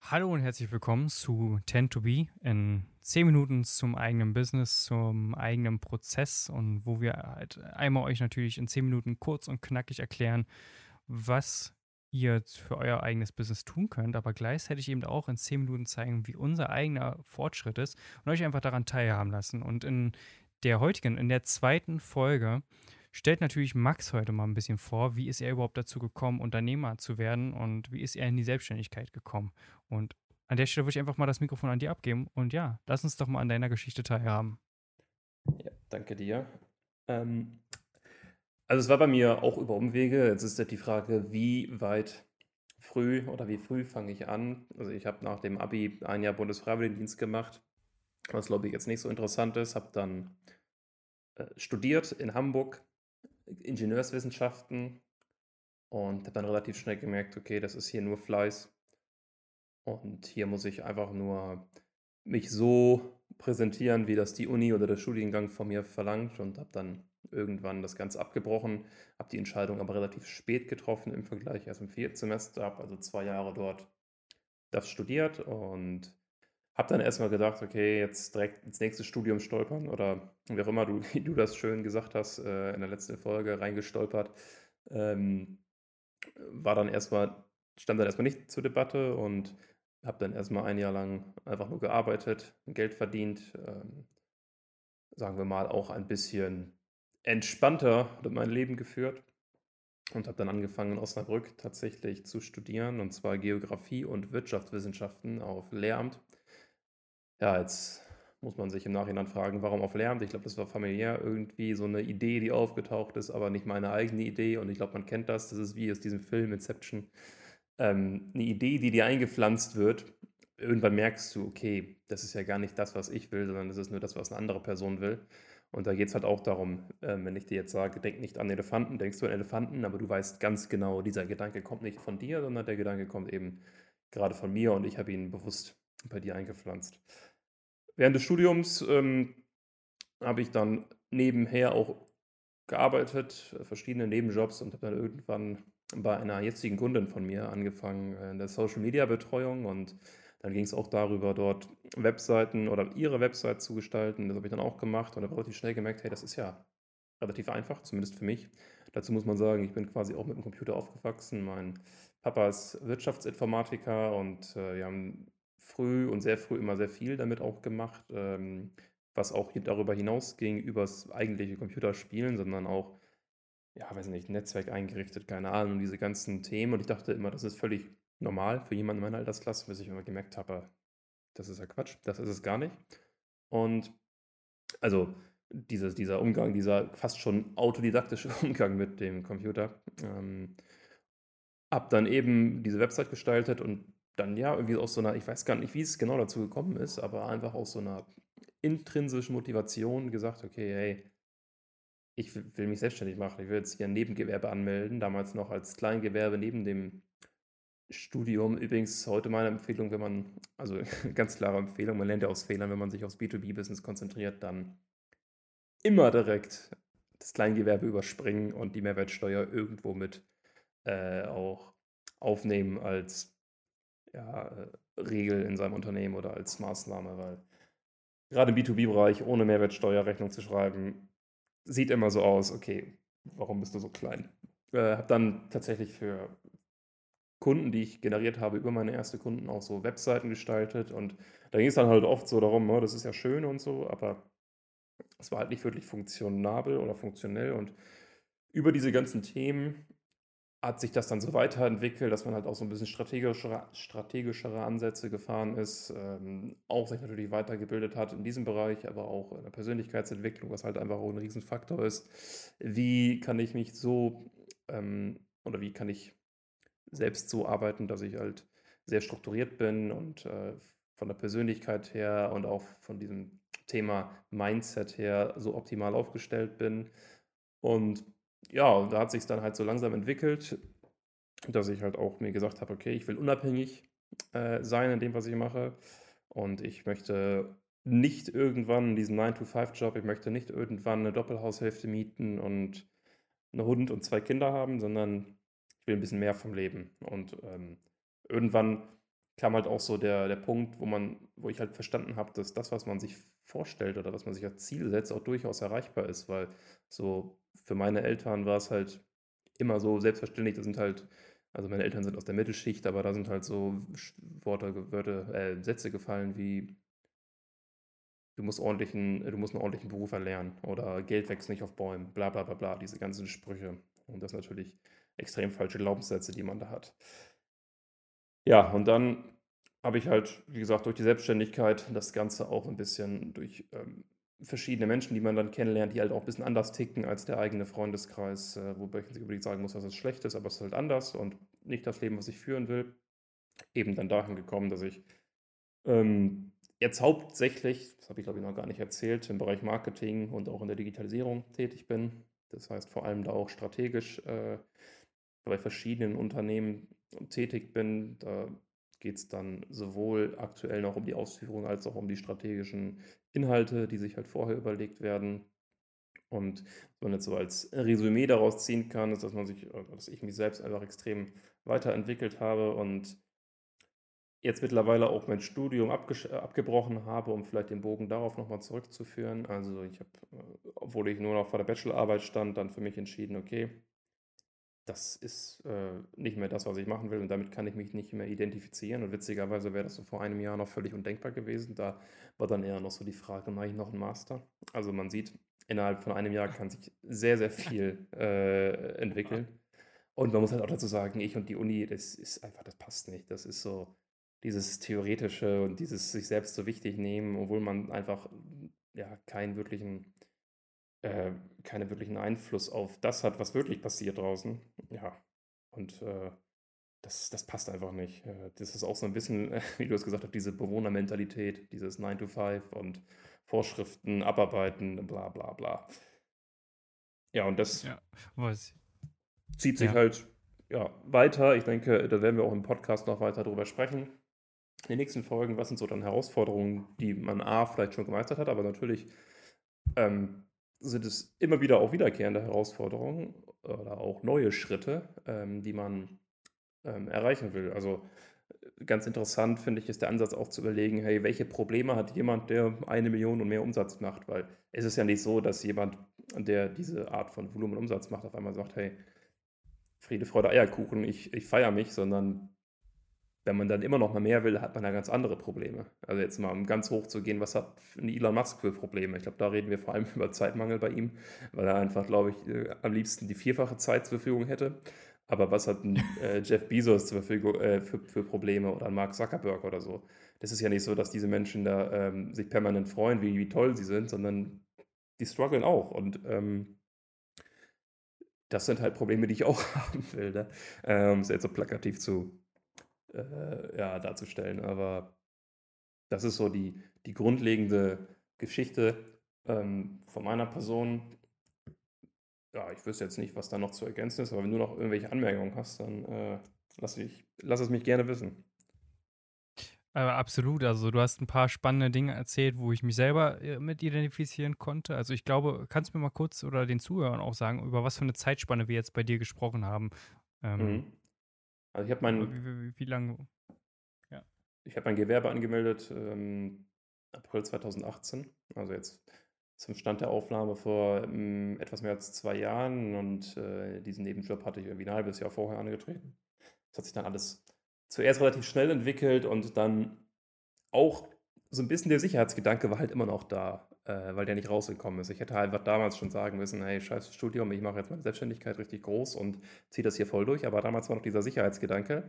Hallo und herzlich willkommen zu Tend to Be in 10 Minuten zum eigenen Business, zum eigenen Prozess und wo wir halt einmal euch natürlich in 10 Minuten kurz und knackig erklären, was ihr für euer eigenes Business tun könnt, aber gleichzeitig eben auch in 10 Minuten zeigen, wie unser eigener Fortschritt ist und euch einfach daran teilhaben lassen. Und in der heutigen, in der zweiten Folge stellt natürlich Max heute mal ein bisschen vor, wie ist er überhaupt dazu gekommen, Unternehmer zu werden und wie ist er in die Selbstständigkeit gekommen. Und an der Stelle würde ich einfach mal das Mikrofon an dir abgeben und ja, lass uns doch mal an deiner Geschichte teilhaben. Ja, danke dir. Ähm, also es war bei mir auch über Umwege. Jetzt ist ja die Frage, wie weit früh oder wie früh fange ich an? Also ich habe nach dem Abi ein Jahr Bundesfreiwilligendienst gemacht, was glaube ich jetzt nicht so interessant ist. Habe dann äh, studiert in Hamburg Ingenieurswissenschaften und habe dann relativ schnell gemerkt, okay, das ist hier nur Fleiß. Und hier muss ich einfach nur mich so präsentieren, wie das die Uni oder der Studiengang von mir verlangt und habe dann irgendwann das Ganze abgebrochen, habe die Entscheidung aber relativ spät getroffen im Vergleich, erst im vierten Semester, habe also zwei Jahre dort das studiert und habe dann erstmal gedacht, okay, jetzt direkt ins nächste Studium stolpern oder wie auch immer du, du das schön gesagt hast, äh, in der letzten Folge reingestolpert. Ähm, war dann erstmal, stand dann erstmal nicht zur Debatte und habe dann erstmal ein Jahr lang einfach nur gearbeitet, Geld verdient, ähm, sagen wir mal auch ein bisschen entspannter mein Leben geführt und habe dann angefangen in Osnabrück tatsächlich zu studieren und zwar Geografie und Wirtschaftswissenschaften auf Lehramt ja, jetzt muss man sich im Nachhinein fragen, warum auf Lehramt? Ich glaube, das war familiär irgendwie so eine Idee, die aufgetaucht ist, aber nicht meine eigene Idee. Und ich glaube, man kennt das. Das ist wie aus diesem Film Inception. Ähm, eine Idee, die dir eingepflanzt wird. Irgendwann merkst du, okay, das ist ja gar nicht das, was ich will, sondern das ist nur das, was eine andere Person will. Und da geht es halt auch darum, äh, wenn ich dir jetzt sage, denk nicht an Elefanten, denkst du an Elefanten, aber du weißt ganz genau, dieser Gedanke kommt nicht von dir, sondern der Gedanke kommt eben gerade von mir und ich habe ihn bewusst bei dir eingepflanzt. Während des Studiums ähm, habe ich dann nebenher auch gearbeitet, äh, verschiedene Nebenjobs und habe dann irgendwann bei einer jetzigen Kundin von mir angefangen äh, in der Social Media Betreuung und dann ging es auch darüber, dort Webseiten oder ihre Website zu gestalten. Das habe ich dann auch gemacht und habe relativ schnell gemerkt, hey, das ist ja relativ einfach, zumindest für mich. Dazu muss man sagen, ich bin quasi auch mit dem Computer aufgewachsen. Mein Papa ist Wirtschaftsinformatiker und äh, wir haben früh und sehr früh immer sehr viel damit auch gemacht, ähm, was auch darüber hinausging, übers eigentliche Computerspielen, sondern auch, ja, weiß nicht, Netzwerk eingerichtet, keine Ahnung, diese ganzen Themen. Und ich dachte immer, das ist völlig normal für jemanden in meiner Altersklasse, bis ich immer gemerkt habe, das ist ja Quatsch, das ist es gar nicht. Und also dieses, dieser Umgang, dieser fast schon autodidaktische Umgang mit dem Computer. Ähm, hab dann eben diese Website gestaltet und dann ja irgendwie aus so einer, ich weiß gar nicht, wie es genau dazu gekommen ist, aber einfach aus so einer intrinsischen Motivation gesagt, okay, hey, ich will mich selbstständig machen, ich will jetzt hier ein Nebengewerbe anmelden, damals noch als Kleingewerbe neben dem Studium. Übrigens heute meine Empfehlung, wenn man, also ganz klare Empfehlung, man lernt ja aus Fehlern, wenn man sich aufs B2B-Business konzentriert, dann immer direkt das Kleingewerbe überspringen und die Mehrwertsteuer irgendwo mit äh, auch aufnehmen als ja, äh, Regel in seinem Unternehmen oder als Maßnahme, weil gerade im B2B-Bereich ohne Mehrwertsteuerrechnung zu schreiben, sieht immer so aus, okay, warum bist du so klein? Äh, habe dann tatsächlich für Kunden, die ich generiert habe, über meine erste Kunden auch so Webseiten gestaltet und da ging es dann halt oft so darum, oh, das ist ja schön und so, aber es war halt nicht wirklich funktionabel oder funktionell und über diese ganzen Themen hat sich das dann so weiterentwickelt, dass man halt auch so ein bisschen strategischere, strategischere Ansätze gefahren ist, ähm, auch sich natürlich weitergebildet hat in diesem Bereich, aber auch in der Persönlichkeitsentwicklung, was halt einfach auch ein Riesenfaktor ist. Wie kann ich mich so ähm, oder wie kann ich selbst so arbeiten, dass ich halt sehr strukturiert bin und äh, von der Persönlichkeit her und auch von diesem Thema Mindset her so optimal aufgestellt bin. Und ja, und da hat sich dann halt so langsam entwickelt, dass ich halt auch mir gesagt habe, okay, ich will unabhängig äh, sein in dem, was ich mache. Und ich möchte nicht irgendwann diesen 9-to-5-Job, ich möchte nicht irgendwann eine Doppelhaushälfte mieten und einen Hund und zwei Kinder haben, sondern ich will ein bisschen mehr vom Leben. Und ähm, irgendwann kam halt auch so der, der Punkt, wo man, wo ich halt verstanden habe, dass das, was man sich vorstellt oder was man sich als Ziel setzt, auch durchaus erreichbar ist, weil so für meine Eltern war es halt immer so selbstverständlich, das sind halt, also meine Eltern sind aus der Mittelschicht, aber da sind halt so Worte, Wörter, äh, Sätze gefallen wie du musst ordentlichen, du musst einen ordentlichen Beruf erlernen oder Geld wächst nicht auf Bäumen, bla bla bla bla, diese ganzen Sprüche. Und das natürlich extrem falsche Glaubenssätze, die man da hat. Ja, und dann habe ich halt, wie gesagt, durch die Selbstständigkeit das Ganze auch ein bisschen durch ähm, verschiedene Menschen, die man dann kennenlernt, die halt auch ein bisschen anders ticken als der eigene Freundeskreis, äh, wobei ich nicht unbedingt sagen muss, dass es schlecht ist, aber es ist halt anders und nicht das Leben, was ich führen will. Eben dann dahin gekommen, dass ich ähm, jetzt hauptsächlich, das habe ich glaube ich noch gar nicht erzählt, im Bereich Marketing und auch in der Digitalisierung tätig bin. Das heißt vor allem da auch strategisch äh, bei verschiedenen Unternehmen tätig bin. Da geht es dann sowohl aktuell noch um die Ausführung als auch um die strategischen Inhalte, die sich halt vorher überlegt werden. Und was man jetzt so als Resümee daraus ziehen kann, ist, dass man sich, dass ich mich selbst einfach extrem weiterentwickelt habe und jetzt mittlerweile auch mein Studium abgebrochen habe, um vielleicht den Bogen darauf nochmal zurückzuführen. Also ich habe, äh, obwohl ich nur noch vor der Bachelorarbeit stand, dann für mich entschieden, okay, das ist äh, nicht mehr das, was ich machen will und damit kann ich mich nicht mehr identifizieren. Und witzigerweise wäre das so vor einem Jahr noch völlig undenkbar gewesen. Da war dann eher noch so die Frage, mache ich noch einen Master? Also man sieht, innerhalb von einem Jahr kann sich sehr, sehr viel äh, entwickeln. Und man muss halt auch dazu sagen, ich und die Uni, das ist einfach, das passt nicht. Das ist so dieses Theoretische und dieses sich selbst so wichtig nehmen, obwohl man einfach ja keinen wirklichen äh, keinen wirklichen Einfluss auf das hat, was wirklich passiert draußen. Ja, und äh, das, das passt einfach nicht. Äh, das ist auch so ein bisschen, wie du es gesagt hast, diese Bewohnermentalität, dieses 9 to 5 und Vorschriften, Abarbeiten, bla bla bla. Ja, und das ja, zieht sich ja. halt ja, weiter. Ich denke, da werden wir auch im Podcast noch weiter drüber sprechen. In den nächsten Folgen, was sind so dann Herausforderungen, die man A vielleicht schon gemeistert hat, aber natürlich ähm, sind es immer wieder auch wiederkehrende Herausforderungen oder auch neue Schritte, ähm, die man ähm, erreichen will. Also äh, ganz interessant finde ich, ist der Ansatz auch zu überlegen, hey, welche Probleme hat jemand, der eine Million und mehr Umsatz macht? Weil es ist ja nicht so, dass jemand, der diese Art von Volumenumsatz macht, auf einmal sagt, hey, Friede, Freude, Eierkuchen, ich, ich feiere mich, sondern wenn man dann immer noch mal mehr will, hat man da ganz andere Probleme. Also jetzt mal, um ganz hoch zu gehen, was hat Elon Musk für Probleme? Ich glaube, da reden wir vor allem über Zeitmangel bei ihm, weil er einfach, glaube ich, äh, am liebsten die vierfache Zeit zur Verfügung hätte. Aber was hat ein äh, Jeff Bezos zur Verfügung äh, für, für, Probleme oder Mark Zuckerberg oder so? Das ist ja nicht so, dass diese Menschen da ähm, sich permanent freuen, wie, wie toll sie sind, sondern die strugglen auch. Und ähm, das sind halt Probleme, die ich auch haben will, ne? ähm, um es jetzt so plakativ zu, äh, ja, darzustellen. Aber das ist so die, die grundlegende Geschichte ähm, von meiner Person. Ja, ich wüsste jetzt nicht, was da noch zu ergänzen ist, aber wenn du noch irgendwelche Anmerkungen hast, dann äh, lass, ich, lass es mich gerne wissen. Aber absolut, also du hast ein paar spannende Dinge erzählt, wo ich mich selber äh, mit identifizieren konnte. Also ich glaube, kannst du mir mal kurz oder den Zuhörern auch sagen, über was für eine Zeitspanne wir jetzt bei dir gesprochen haben? Ähm, mhm. Also ich habe mein. Wie, wie, wie lange? Ja. Ich habe mein Gewerbe angemeldet ähm, April 2018. Also jetzt zum Stand der Aufnahme vor ähm, etwas mehr als zwei Jahren und äh, diesen Nebenjob hatte ich irgendwie ein halbes Jahr vorher angetreten. Das hat sich dann alles zuerst relativ schnell entwickelt und dann auch so ein bisschen der Sicherheitsgedanke war halt immer noch da äh, weil der nicht rausgekommen ist. Ich hätte einfach damals schon sagen müssen, hey, scheiß Studium, ich mache jetzt meine Selbstständigkeit richtig groß und ziehe das hier voll durch. Aber damals war noch dieser Sicherheitsgedanke.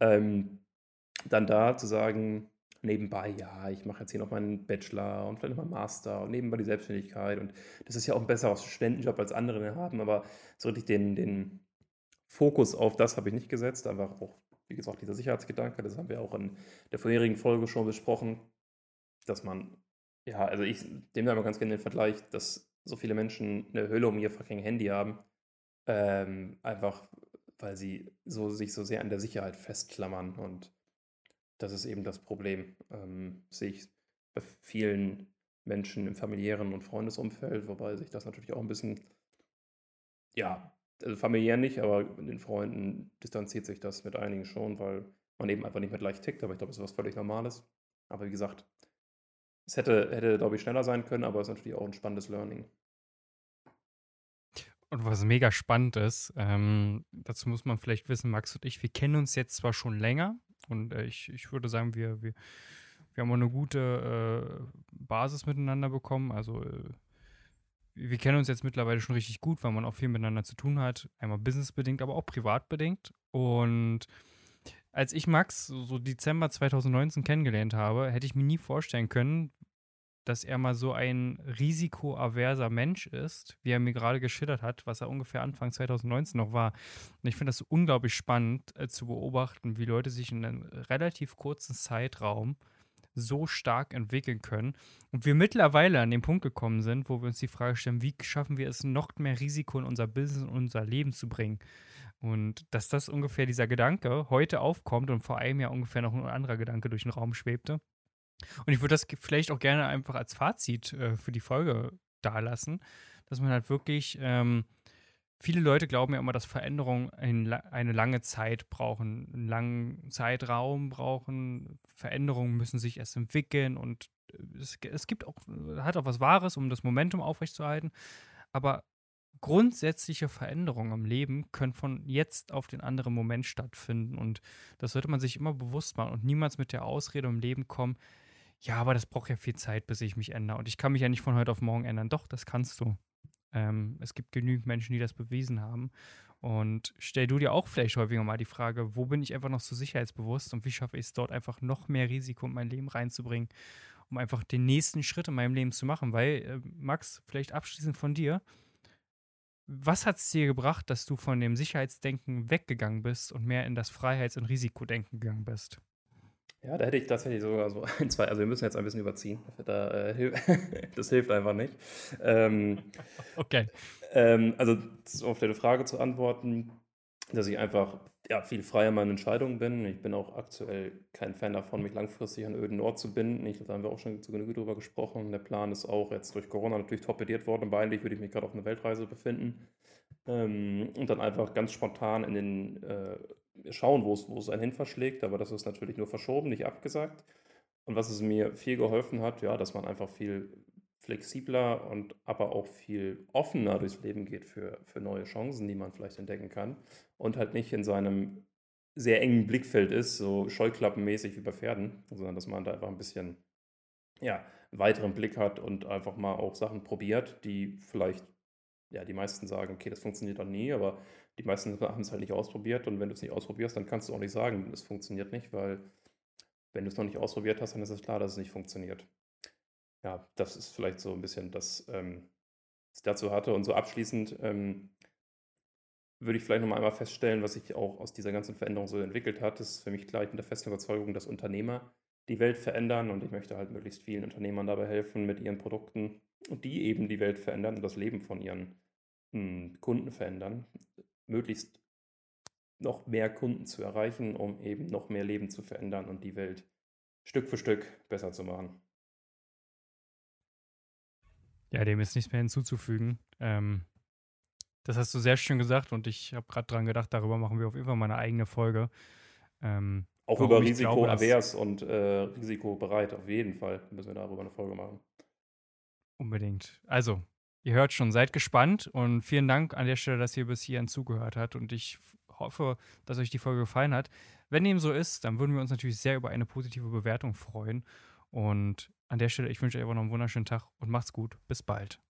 Ähm, dann da zu sagen, nebenbei, ja, ich mache jetzt hier noch meinen Bachelor und vielleicht noch meinen Master und nebenbei die Selbstständigkeit. Und das ist ja auch ein besserer Studentenjob als andere haben, aber so richtig den, den Fokus auf das habe ich nicht gesetzt. Einfach auch, wie gesagt, dieser Sicherheitsgedanke, das haben wir auch in der vorherigen Folge schon besprochen, dass man ja, also ich nehme da immer ganz gerne den Vergleich, dass so viele Menschen eine Hülle um ihr fucking Handy haben. Ähm, einfach, weil sie so, sich so sehr an der Sicherheit festklammern. Und das ist eben das Problem. Ähm, sehe ich bei vielen Menschen im familiären und Freundesumfeld, wobei sich das natürlich auch ein bisschen, ja, also familiär nicht, aber mit den Freunden distanziert sich das mit einigen schon, weil man eben einfach nicht mehr gleich tickt, aber ich glaube, das ist was völlig Normales. Aber wie gesagt, es hätte, hätte glaube ich, schneller sein können, aber es ist natürlich auch ein spannendes Learning. Und was mega spannend ist, ähm, dazu muss man vielleicht wissen, Max und ich, wir kennen uns jetzt zwar schon länger und äh, ich, ich würde sagen, wir, wir, wir haben auch eine gute äh, Basis miteinander bekommen. Also äh, wir kennen uns jetzt mittlerweile schon richtig gut, weil man auch viel miteinander zu tun hat. Einmal businessbedingt, aber auch privatbedingt. Und als ich Max so Dezember 2019 kennengelernt habe, hätte ich mir nie vorstellen können, dass er mal so ein risikoaverser Mensch ist, wie er mir gerade geschildert hat, was er ungefähr Anfang 2019 noch war. Und ich finde das unglaublich spannend äh, zu beobachten, wie Leute sich in einem relativ kurzen Zeitraum so stark entwickeln können. Und wir mittlerweile an den Punkt gekommen sind, wo wir uns die Frage stellen, wie schaffen wir es, noch mehr Risiko in unser Business und unser Leben zu bringen. Und dass das ungefähr dieser Gedanke heute aufkommt und vor einem Jahr ungefähr noch ein anderer Gedanke durch den Raum schwebte. Und ich würde das vielleicht auch gerne einfach als Fazit äh, für die Folge dalassen, dass man halt wirklich, ähm, viele Leute glauben ja immer, dass Veränderungen ein, eine lange Zeit brauchen, einen langen Zeitraum brauchen. Veränderungen müssen sich erst entwickeln und äh, es, es gibt auch, hat auch was Wahres, um das Momentum aufrechtzuerhalten. Aber grundsätzliche Veränderungen im Leben können von jetzt auf den anderen Moment stattfinden. Und das sollte man sich immer bewusst machen und niemals mit der Ausrede im Leben kommen, ja, aber das braucht ja viel Zeit, bis ich mich ändere. Und ich kann mich ja nicht von heute auf morgen ändern. Doch, das kannst du. Ähm, es gibt genügend Menschen, die das bewiesen haben. Und stell du dir auch vielleicht häufiger mal die Frage, wo bin ich einfach noch so sicherheitsbewusst und wie schaffe ich es dort einfach noch mehr Risiko in mein Leben reinzubringen, um einfach den nächsten Schritt in meinem Leben zu machen. Weil, äh, Max, vielleicht abschließend von dir, was hat es dir gebracht, dass du von dem Sicherheitsdenken weggegangen bist und mehr in das Freiheits- und Risikodenken gegangen bist? Ja, da hätte ich tatsächlich sogar so ein, zwei, also wir müssen jetzt ein bisschen überziehen. Da, äh, das hilft einfach nicht. Ähm, okay. Ähm, also auf deine Frage zu antworten, dass ich einfach ja, viel freier in meinen Entscheidungen bin. Ich bin auch aktuell kein Fan davon, mich langfristig an öden Ort zu binden. Ich, da haben wir auch schon zu Genüge drüber gesprochen. Der Plan ist auch jetzt durch Corona natürlich torpediert worden, aber eigentlich würde ich mich gerade auf einer Weltreise befinden. Ähm, und dann einfach ganz spontan in den äh, schauen, wo es, einen hin verschlägt. Aber das ist natürlich nur verschoben, nicht abgesagt. Und was es mir viel geholfen hat, ja, dass man einfach viel flexibler und aber auch viel offener durchs Leben geht für, für neue Chancen, die man vielleicht entdecken kann und halt nicht in seinem sehr engen Blickfeld ist, so scheuklappenmäßig wie bei Pferden, sondern dass man da einfach ein bisschen ja, weiteren Blick hat und einfach mal auch Sachen probiert, die vielleicht, ja, die meisten sagen, okay, das funktioniert doch nie, aber die meisten haben es halt nicht ausprobiert und wenn du es nicht ausprobierst, dann kannst du auch nicht sagen, es funktioniert nicht, weil wenn du es noch nicht ausprobiert hast, dann ist es klar, dass es nicht funktioniert ja, das ist vielleicht so ein bisschen das, ähm, was ich dazu hatte. Und so abschließend ähm, würde ich vielleicht nochmal einmal feststellen, was sich auch aus dieser ganzen Veränderung so entwickelt hat. Das ist für mich klar, ich bin der festen Überzeugung, dass Unternehmer die Welt verändern und ich möchte halt möglichst vielen Unternehmern dabei helfen mit ihren Produkten und die eben die Welt verändern und das Leben von ihren mh, hm, Kunden verändern. Möglichst noch mehr Kunden zu erreichen, um eben noch mehr Leben zu verändern und die Welt Stück für Stück besser zu machen. Ja, dem ist nichts mehr hinzuzufügen. Ähm, das hast du sehr schön gesagt und ich habe gerade dran gedacht, darüber machen wir auf jeden Fall mal eine eigene Folge. Ähm, Auch über Risikoavers und äh, risikobereit, auf jeden Fall müssen wir darüber eine Folge machen. Unbedingt. Also, ihr hört schon, seid gespannt und vielen Dank an der Stelle, dass ihr bis hierhin zugehört habt und ich hoffe, dass euch die Folge gefallen hat. Wenn dem so ist, dann würden wir uns natürlich sehr über eine positive Bewertung freuen und an der Stelle, ich wünsche euch einfach noch einen wunderschönen Tag und macht's gut. Bis bald.